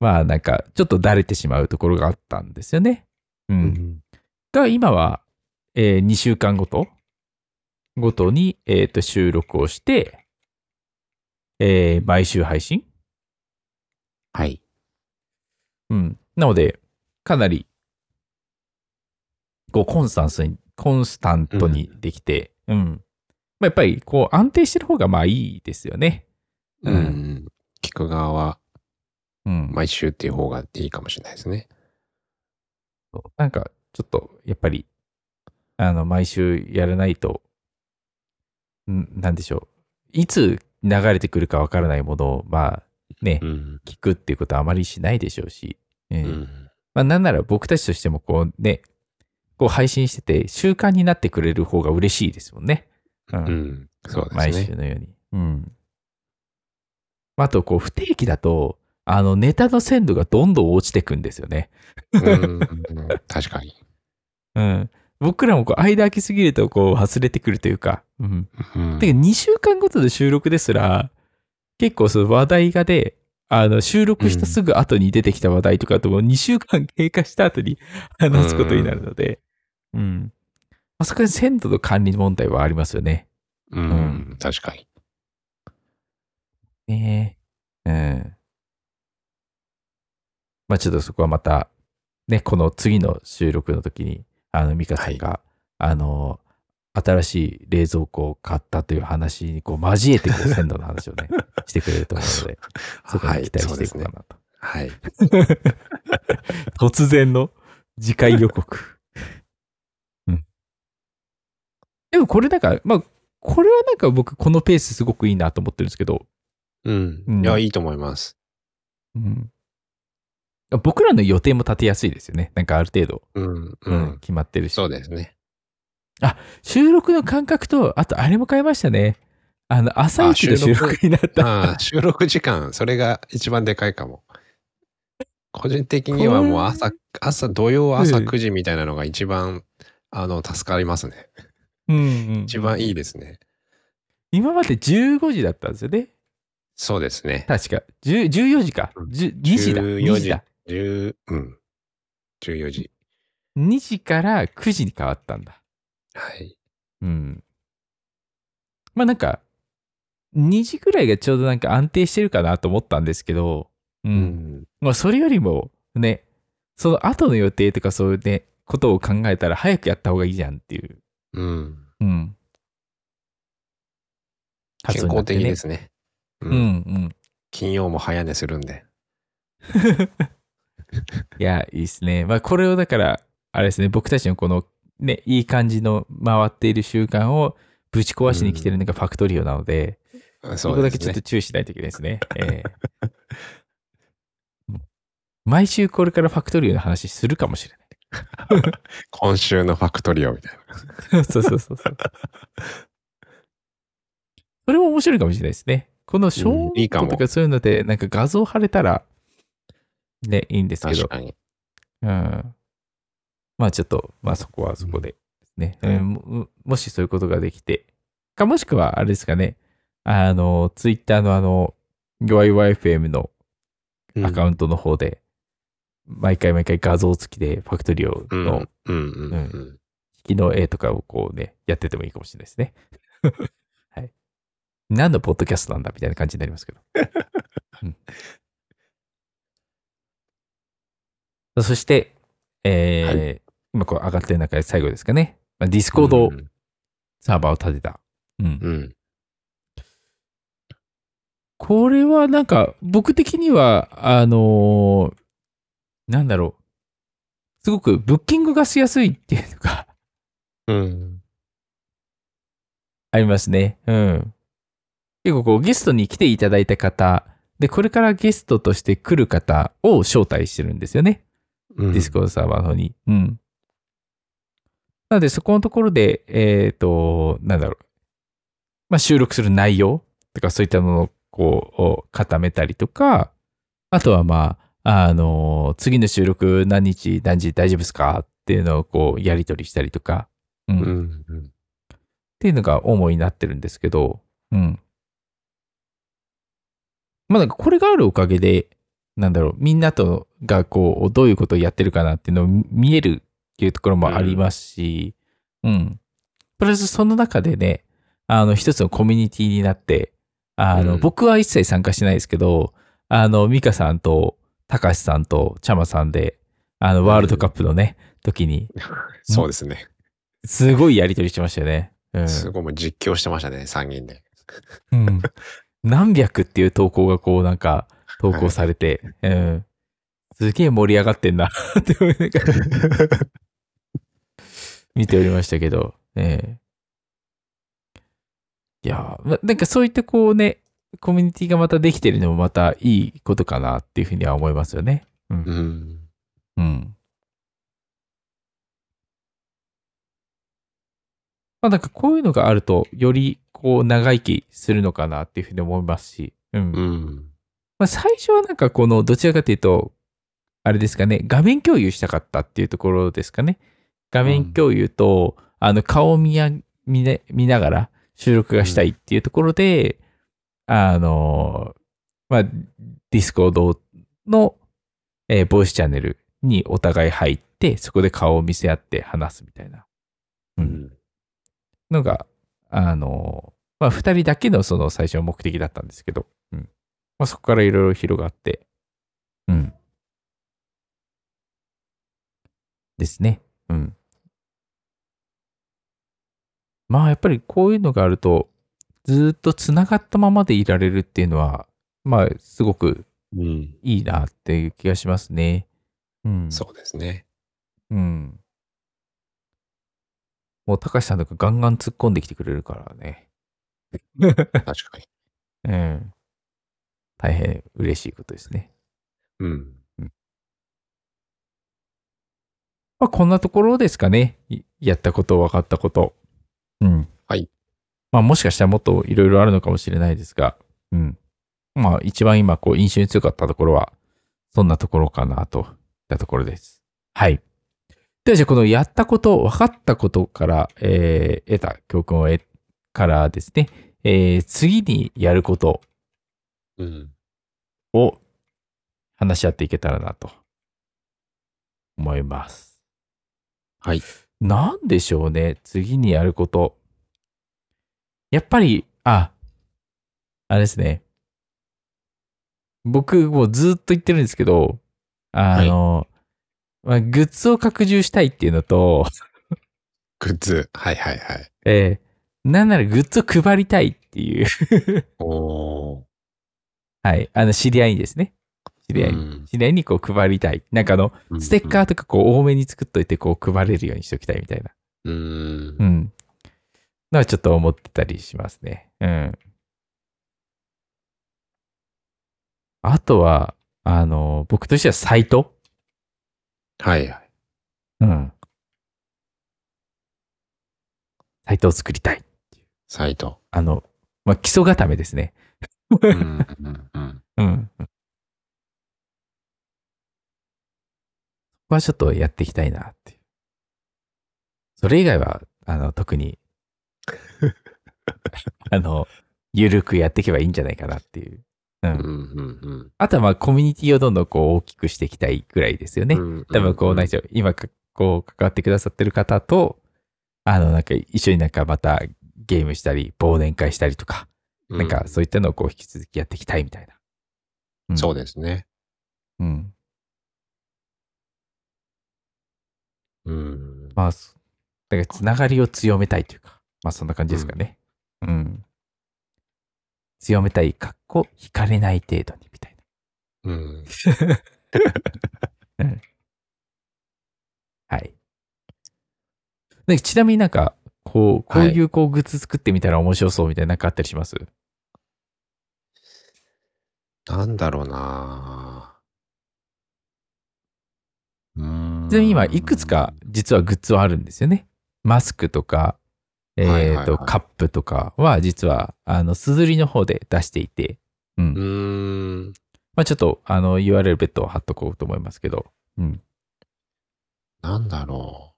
まあなんかちょっとだれてしまうところがあったんですよね。う。うんん。が今は、え2週間ごとごとに、えーと収録をして、えー毎週配信はい。うん。なので、かなり、こう、コンスタンスに、コンスタントにできて、うん。まあ、やっぱり、こう、安定してる方が、まあ、いいですよね。ううんん。聞く側はうん。毎週っていう方がいいかもしれないですね。なんか、ちょっと、やっぱり、あの、毎週やらないと、んなんでしょう。いつ流れてくるかわからないものを、まあ、ね、うん。聞くっていうことはあまりしないでしょうし、えーうん。まあ、なんなら僕たちとしても、こうね、こう配信してて、習慣になってくれる方が嬉しいですもんね。う。うんん。そうです毎ね。週のように。うん。あと、こう、不定期だと、あの、ネタの鮮度がどんどん落ちてくんですよね。うん。確かに。うん。僕らもこう、間空きすぎると、こう、忘れてくるというか、うん。うんてか、2週間ごとの収録ですら、結構その話題がで、あの、収録したすぐ後に出てきた話題とかとも2週間経過した後に 話すことになるので、うん。あそこで鮮度の管理問題はありますよね。うん。確かに。ねえ。うん。まあちょっとそこはまた、ね、この次の収録の時に、あの、ミカさんが、あの、新しい冷蔵庫を買ったという話にこう交えてこう鮮度の話をね、してくれると思うので、そこに期待していこうかなと。はい。突然の次回予告。うん。でもこれなんか、まあ、これはなんか僕、このペースすごくいいなと思ってるんですけど、うん。うんいや、いいと思います。うん、僕らの予定も立てやすいですよね。なんかある程度、うん。ううんん。決まってるし。そうですね。収録の感覚と、あとあれも変えましたね。あの、朝一の収録録になった。ああ、収録時間、それが一番でかいかも。個人的にはもう朝、朝、土曜朝うん9時みたいなのが一番、あの、助かりますね。うんうん一番いいですね。今まで15時だったんですよね。そうですね。確か。10 14時か。うん10 2時だ。14 2時だ。10、うん。14時。2時から9時に変わったんだ。はい。うん。まあなんか、2時ぐらいがちょうどなんか安定してるかなと思ったんですけど、う。うんん。まあそれよりもね、その後の予定とかそういうね、ことを考えたら早くやった方がいいじゃんっていう。うん。うん。健康的ですね。ううんうん。金曜も早寝するんで。いや、いいですね。まあ、これをだから、あれですね、僕たちのこの、ね、いい感じの回っている習慣をぶち壊しに来てるのがファクトリオなので、そこだけちょっと。注意しないといけないですね。ええ 毎週これからファクトリオの話するかもしれ 今週のファクトリオみたいない。そうそうそうそう。それも面白いかもしれないですね。このショうんいいかもートとかそういうので、なんか画像貼れたら、ね、いいんですな。けど確。かに。うん。まあちょっと、まあそこはそこでね。うんうんももしそういうことができて、かもしくはあれですかね、あの、ツイッターのあの、YYFM のアカウンントの方で、毎回毎回画像付きでファクトリオトのうんうんうん引きの絵とかをこうね、やっててもいいかもしれないですね。はい。何のポッドキャストなんだみたいな感じになりますけど。うん、そして、えー今こう上がってる中で最後ですかね。まあ、ディスコードうんサーバーを立てた。うん。うん。これはなんか、僕的には、あのーなんだろう。すごくブッキングがしやすいっていうのがうん。ありますね。うん。結構こうゲストに来ていただいた方、で、これからゲストとして来る方を招待してるんですよね。うんディスコードサーバーの方に。うん。なので、そこのところで、えっ、と、なんだろう。まあ、収録する内容とか、そういったものをこう、を固めたりとか、あとはまあ、あの、次の収録何日何時大丈夫ですかっていうのをこう、やり取りしたりとか、うんうんうんっていうのが主になってるんですけど、うん。まあなんかこれがあるおかげで、なんだろう、みんなとがこう、どういうことをやってるかなっていうのを見えるっていうところもありますし、うん。プラスその中でね、あの、一つのコミュニティになって、あの、うん僕は一切参加してないですけど、あの、ミカさんと、たかしさんと、ちゃまさんで、あの、ワールドカップのね、時に、そうですね。すごいやりとりしてましたよね。うん。すごいもう実況してましたね、3人で。うん。何百っていう投稿がこうなんか投稿されて、うん。すげえ盛り上がってんなって思いながら見ておりましたけど、ええいやー、ななんかそういったこうね、コミュニティがまたできてるのもまたいいことかなっていうふうには思いますよね。うん。うん。まあなんかこういうのがあると、よりこう長生きするのかなっていうふうに思いますし、うん。うん。まあ最初はなんかこの、どちらかというと、あれですかね、画面共有したかったっていうところですかね。画面共有と、あの顔を見や見,、ね、見ながら収録がしたいっていうところで、あの、まあ、ディスコードの、えーボイスチャンネルにお互い入って、そこで顔を見せ合って話すみたいな。う。うんん。のが、あの、まあ、二人だけのその最初の目的だったんですけど、うん。まあ、そこからいろいろ広がって、うん。ですね。うん。まあ、やっぱりこういうのがあると、ずーっとつながったままでいられるっていうのは、まあ、すごくうん。いいなっていう気がしますね。うん。そうですね。うん。もう、高橋さんとかガンガン突っ込んできてくれるからね。確かに。うん。大変嬉しいことですね。うん。まあ、こんなところですかね。いやったこと、分かったこと。うん。はい。まあ、もしかしたらもっといろいろあるのかもしれないですが、うん。まあ、一番今、こう、印象に強かったところは、そんなところかな、といったところです。はい。では、じゃあ、このやったこと、分かったことから、えー得た教訓を得、からですね、えー次にやることうん。を話し合っていけたらな、と思います。はい。なんでしょうね。次にやること。やっぱり、あ、あれですね。僕もうずっと言ってるんですけど、あの、まあ、グッズを拡充したいっていうのと、グッズ。はいはいはい。えーなんならグッズを配りたいっていう、おー。はい、あの、知り合いにですね。知り合いに、うん知り合いにこう配りたい。なんかあの、ステッカーとかこう多めに作っといてこう配れるようにしておきたいみたいな。ー。うんう。ん。のはちょっと思ってたりしますね。うん。あとは、あの、僕としてはサイトはいはい。うん。サイトを作りたい。サイト。あの、まあ、基礎固めですね。うんうんうん。うん。ここはちょっとやっていきたいなっていう。それ以外は、あの、特に、あの、ゆるくやっていけばいいんじゃないかなっていう。うん。うんうんうんあとはまあ、コミュニティをどんどんこう大きくしていきたいぐらいですよね。うん。多分こう、何でしょう、今か、こう、関わってくださってる方と、あの、なんか一緒になんかまたゲームしたり、忘年会したりとか、うなんかそういったのをこう引き続きやっていきたいみたいな。うんそうですね。うん。うん。まあ、そだからつながりを強めたいというか、まあそんな感じですかね。うん。強めたい、かっこ、惹かれない程度にみたいうん。な。はい。でちなみになんか、こう、こういうこうグッズ作ってみたら面白そうみたいななんかあったりします、なんだろうなうーんちなみに今、いくつか実はグッズはあるんですよね。マスクとか、えっ、はいはいはいと、カップとかは実は、あの、すずりの方で出していて、うん。うーん。まあちょっと、あの、URL 別途貼っとこうと思いますけど、うん。なんだろう。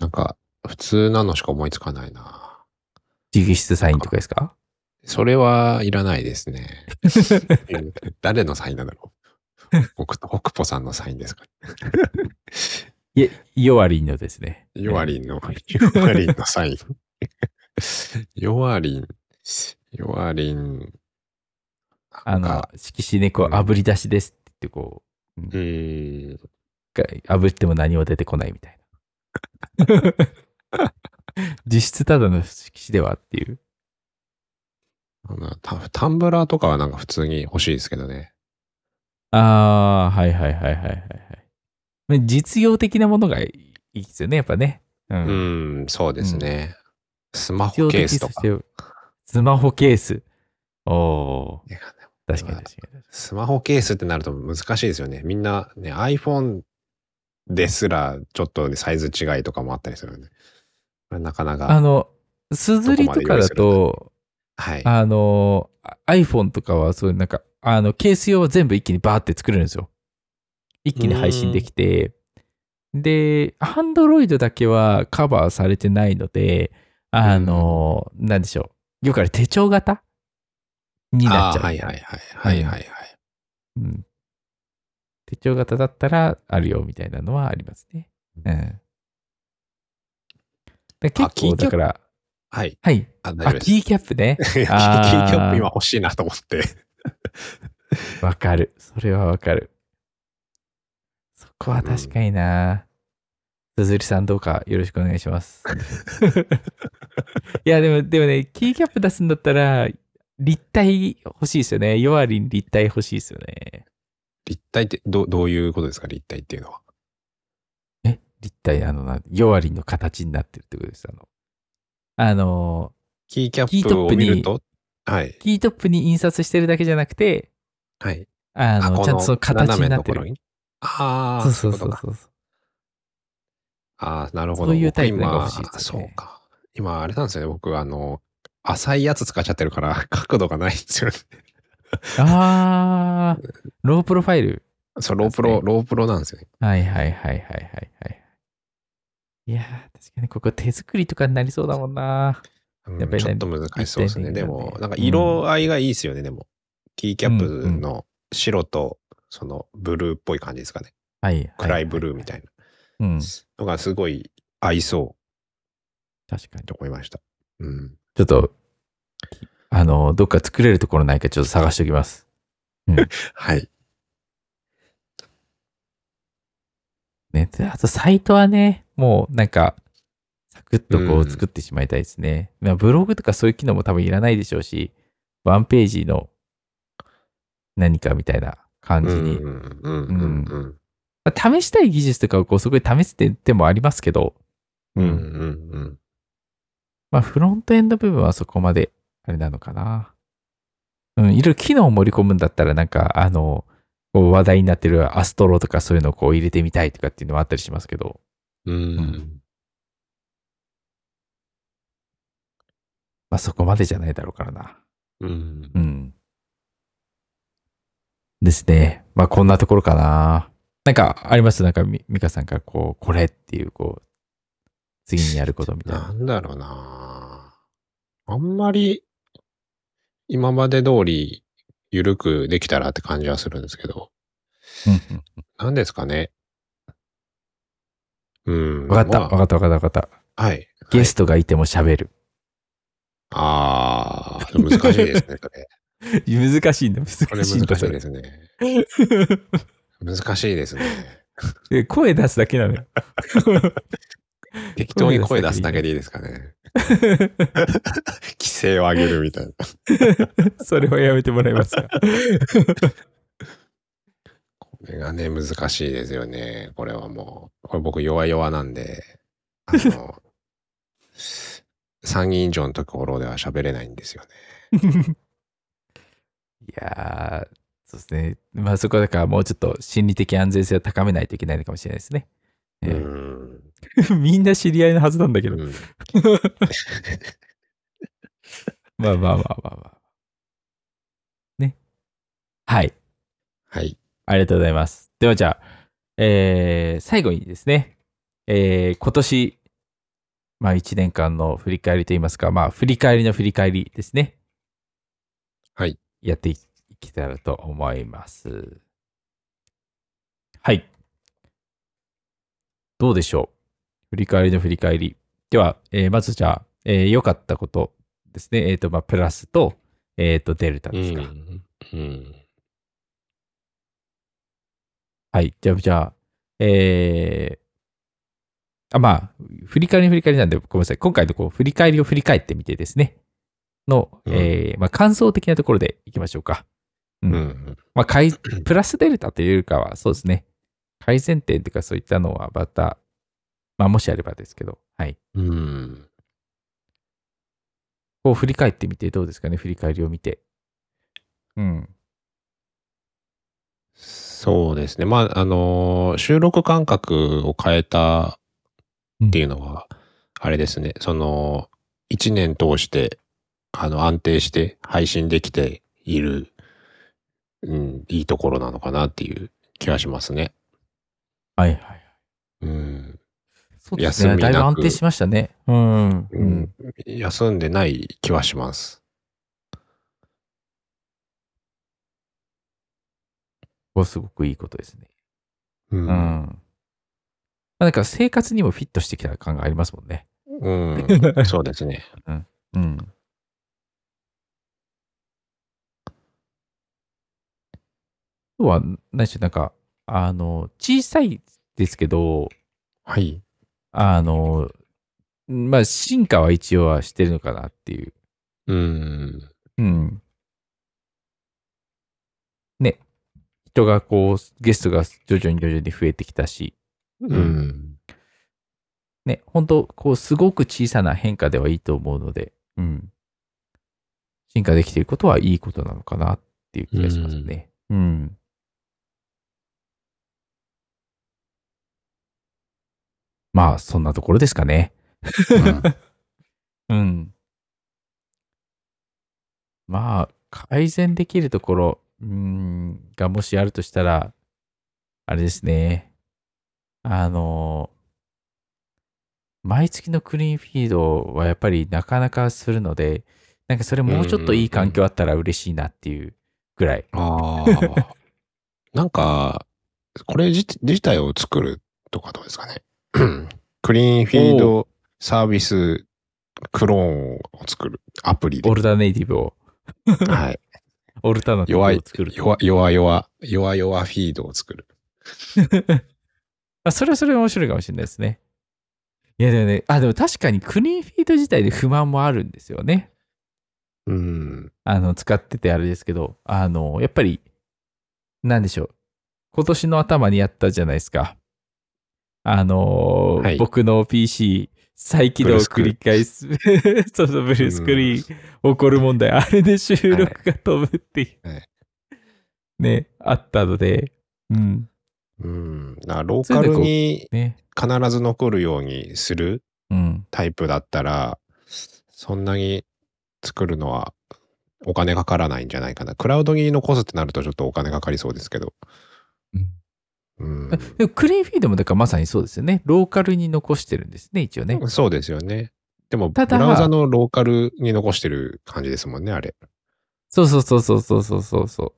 なんか、普通なのしか思いつかないな。直筆サインとかですか？それはいらないですね。誰のサインなんだろう。北北ポさんのサインですか？いアリンのですね。ヨアリンの、ヨアリンのサイン。ヨアリン、ヨアリン。あの色紙ね、こう、炙り出しですって言って、こう、うーん。が炙っても何も出てこないみたいな。実質ただの色紙ではっていう。タタンブラーとかはなんか普通に欲しいですけどね。ああ、はいはいはいはいはい。実用的なものがいいですよね、やっぱね。う。うんん、そうですね。スマ実用的ホケースとか。スマホケース。おお確かに確かに。スマホケースってなると難しいですよね。みんなね、iPhone ですらちょっとねサイズ違いとかもあったりするんで。これなかなあか。の、すずりとかだと、はい。あの、iPhone とかはそういうなんか、あの、ケース用は全部一気にバーって作れるんですよ。一気に配信できて、で、Android だけはカバーされてないので、あの、なんでしょう。よくあれ手帳型になっちゃう。はいはいはいはいはいはい。うん。手帳型だったらあるよみたいなのはありますね。うん。で結構だから、はい。はい。あ。キーキャップね。キーキャップ今欲しいなと思って。わかる。それはわかる。そこは確かにな。すずりさんどうかよろしくお願いします。いや、でも、でもね、キーキャップ出すんだったら、立体欲しいですよね。ヨアリン立体欲しいですよね。立体ってどどういうことですか？立体っていうのは。え、立体、あのな、弱割の形になってるってことです。あの、あの、キーキャップをトップに見ると、はい。キートップに印刷してるだけじゃなくて、はい。あの、こちゃんとその形になってる。ああ、そうそうそうそう。ああ、なるほど。そういうタイプのが僕欲しいですよね今そうか。今、あれなんですよね。僕、あの、浅いやつ使っちゃってるから、角度がないんですよね。あー、ロープロファイル。そう、ロープロ、ロープロなんですよね。はいはいはいはいはいはい。いやー、確かにここ手作りとかになりそうだもんな。うんやっぱりねちょっと難しそうですね。でも、なんか色合いがいいですよね、でも。キーキャップの白と、その、ブルーっぽい感じですかね。はい。暗いブルーみたいなな。うん。のがすごい合いそう確かに。と思いました。うん。ちょっと、あの、どっか作れるところないかちょっと探しておきます。はい。ね。であと、サイトはね、もうなんか、サクッとこううん作ってしまいたいですね。まあブログとかそういう機能も多分いらないでしょうし、ワンページの何かみたいな感じに。試したい技術とかをこうすごい試してってもありますけど、うんうんうん。まあフロントエンド部分はそこまであれなのかな。うん、いろいろ機能を盛り込むんだったらなんかあの、こう話題になってるアストロとかそういうのをこう入れてみたいとかっていうのはあったりしますけど、うん。まあそこまでじゃないだろうからな。うんう。ん。ですね。まあこんなところかな。なんかあります？なんかみミカさんからこう、これっていうこう、次にやることみたいな。なんだろうなあんまり、今まで通り、ゆるくできたらって感じはするんですけど、うん何ですかね。うん。うん。わかった、まあわかった、わかった、わかった。はい。ゲストがいても喋る。ああ、難しいですね、それ。難しいんだ、難しこれ難しいですね。難しいですね。え声出すだけなのよ。適当に声出すだけでいいですかね。規制を上げるみたいな。それはやめてもらえますか？これがね、難しいですよね。これはもう。これ僕弱々なんで、あの、参議院長のところでは喋れないんですよね。いやー、そうですね。まあそこだからもうちょっと心理的安全性を高めないといけないのかもしれないですね。うえん。え みんな知り合いのはずなんだけど。うん まあまあまあまあまあ。ね。はい。はい。ありがとうございます。ではじゃあ、えー、最後にですね、えー、今年、まあ1年間の振り返りといいますか、まあ振り返りの振り返りですね。はい。やっていけたらと思います。はい。どうでしょう？振り返りの振り返り。では、えーまずじゃあ、えー良かったことですね。えっ、と、まあ、プラスと、えっ、と、デルタうですか。ん。うん。はい。じゃあ、じゃあ、えー、あ、まあ、振り返りの振り返りなんで、ごめんなさい。今回のこう振り返りを振り返ってみてですね。の、うんえーまあ、感想的なところでいきましょうか。う。うんん。まあ、改プラスデルタというよりかは、そうですね。改善点というか、そういったのはまた、まあ、もしあればですけど、はい。うん。こう振り返ってみてどうですかね、振り返りを見て。うん。そうですね。まあ、あのー収録間隔を変えたっていうのは、あれですね。その、一年通して、あの、安定して配信できている、うん、いいところなのかなっていう気はしますね。はいはい。うん。そうですね。だいぶ安定しましたね。うん。ううんん。休んでない気はします。これすごくいいことですね。ううん。まあ、なんか生活にもフィットしてきた感がありますもんね。うん。そうですね。うん。あとは、何でしょう、なんか、あの、小さいですけど、はい。あの、まあ、進化は一応はしてるのかなっていう。うん。うん。ね。人がこう、ゲストが徐々に徐々に増えてきたし、うん。ね、本当こう、すごく小さな変化ではいいと思うので、うん。進化できていることはいいことなのかなっていう気がしますね。うん。まあ、そんなところですかね。うん うん。まあ、改善できるところ、うーん、がもしあるとしたら、あれですね。あの、毎月のクリーンフィードはやっぱりなかなかするので、なんかそれもうちょっといい環境あったら嬉しいなっていうぐらい。ああ。なんか、これ自自体を作るとかどうですかね。クリーンフィードサービスクローンを作るアプリでオ。ルタネイティブを、はい。オルタナティブ弱いを作る、。弱、弱、弱、弱々フィードを作る。あそれはそれで面白いかもしれないですね。いやでもね、あ、でも確かにクリーンフィード自体で不満もあるんですよね。うん。あの、使っててあれですけど、あの、やっぱり、なんでしょう。今年の頭にやったじゃないですか。あの、はい僕の PC、再起動を繰り返す。そうそう、ブルースクリーン、起こる問題。あれで収録が飛ぶっていう、はいね、あったので、うん。うん。だからローカルにね。必ず残るようにするうん。タイプだったら、そんなに作るのはお金かからないんじゃないかな。クラウドに残すってなるとちょっとお金かかりそうですけど。うん。でもクリーンフィードもだからまさにそうですよね。ローカルに残してるんですね、一応ね。そうですよね。でも、ブラウザのローカルに残してる感じですもんね、あれ。そうそうそうそうそうそうそうそ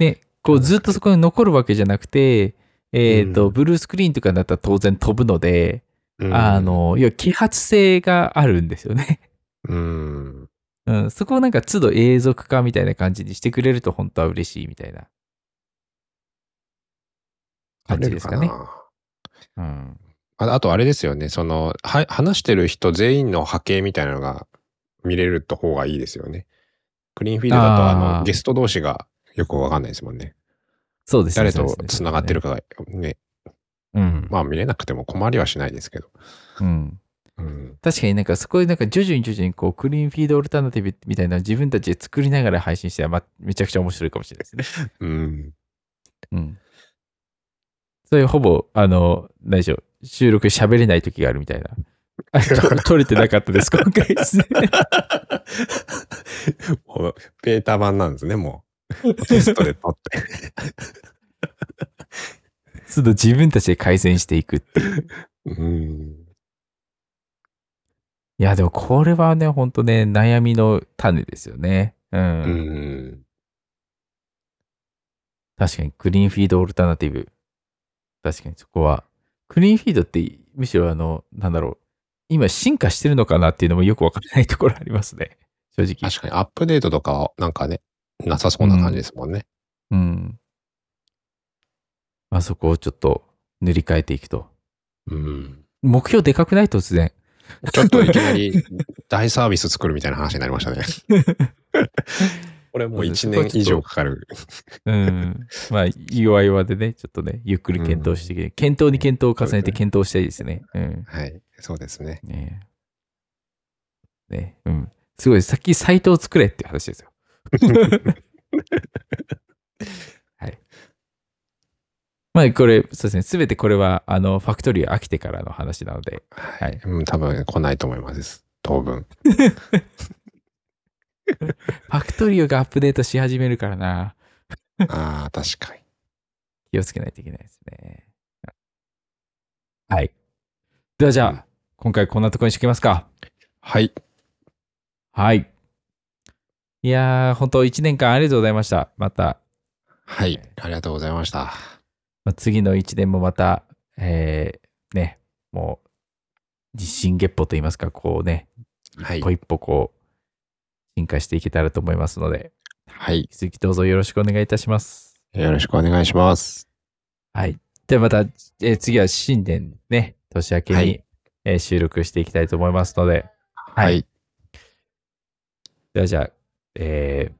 う。ね、こうずっとそこに残るわけじゃなくて、えっ、と、うんブルースクリーンとかだったら当然飛ぶので、うんあ、の、要は揮発性があるんですよね。うん。うん、そこをなんか都度永続化みたいな感じにしてくれると本当は嬉しいみたいな感じですかねうん。ああとあれですよね、その、は、話してる人全員の波形みたいなのが見れると方がいいですよね。クリーンフィードだと、あの、ゲスト同士がよくわかんないですもんね。そうですね。誰と繋がってる。かが、ね、うん。まあ見れなくても困りはしないですけど。うん。うん。確かになんかそこでなんか徐々に徐々にこうクリーンフィードオルタナティブみたいな自分たちで作りながら配信してはまめちゃくちゃ面白いかもしれないですね。うん。うん。そういうほぼ、あの、何でしょう、収録喋れない時があるみたいな。あと撮れてなかったです、今回ですね。もうベータ版なんですね、もう。テストで撮って。ちょっと自分たちで改善していくっていう。うん。いや、でもこれはね、ほんとね、悩みの種ですよね。うん。うん。確かに、クリーンフィードオルタナティブ。確かにそこは。クリーンフィードって、むしろあの、なんだろう。今進化してるのかなっていうのもよくわからないところありますね。正直。確かにアップデートとかはなんかね、なさそうな感じですもんね。うん。まあそこをちょっと塗り替えていくと。うん。目標でかくない？突然。ちょっといきなり大サービス作るみたいな話になりましたね。これもう1年以上かかる。うん。まあ、弱々でね、ちょっとね、ゆっくり検討していけ、検討に検討を重ねて検討したいですね。うん。はい。そうですね。ねねうん。すごい、さっきサイトを作れっていう話ですよ。はい。まあ、これ、そうですね。すべてこれは、あの、ファクトリー飽きてからの話なので、はい。うん、多分来ないと思います。当分。ファクトリーがアップデートし始めるからな。ああ、確かに。気をつけないといけないですね。はい。ではじゃあ、うん今回こんなところにしておきますか。はい。はい。いやー、本当1年間ありがとうございました。また、はい。ありがとうございました。まあ、次の1年もまた、えー、ね、もう、自信月歩といいますか、こうね、はい一歩。一歩こう、進化していけたらと思いますので、はい引。き続きどうぞよろしくお願いいたします。よろしくお願いします。はい。ではまた、えー次は新年ね、年明けに、はいえー収録していきたいと思いますので、ははいい。ではじゃあ、えー、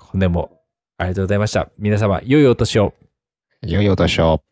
本年もありがとうございました。皆様、良いお年を。良いお年を。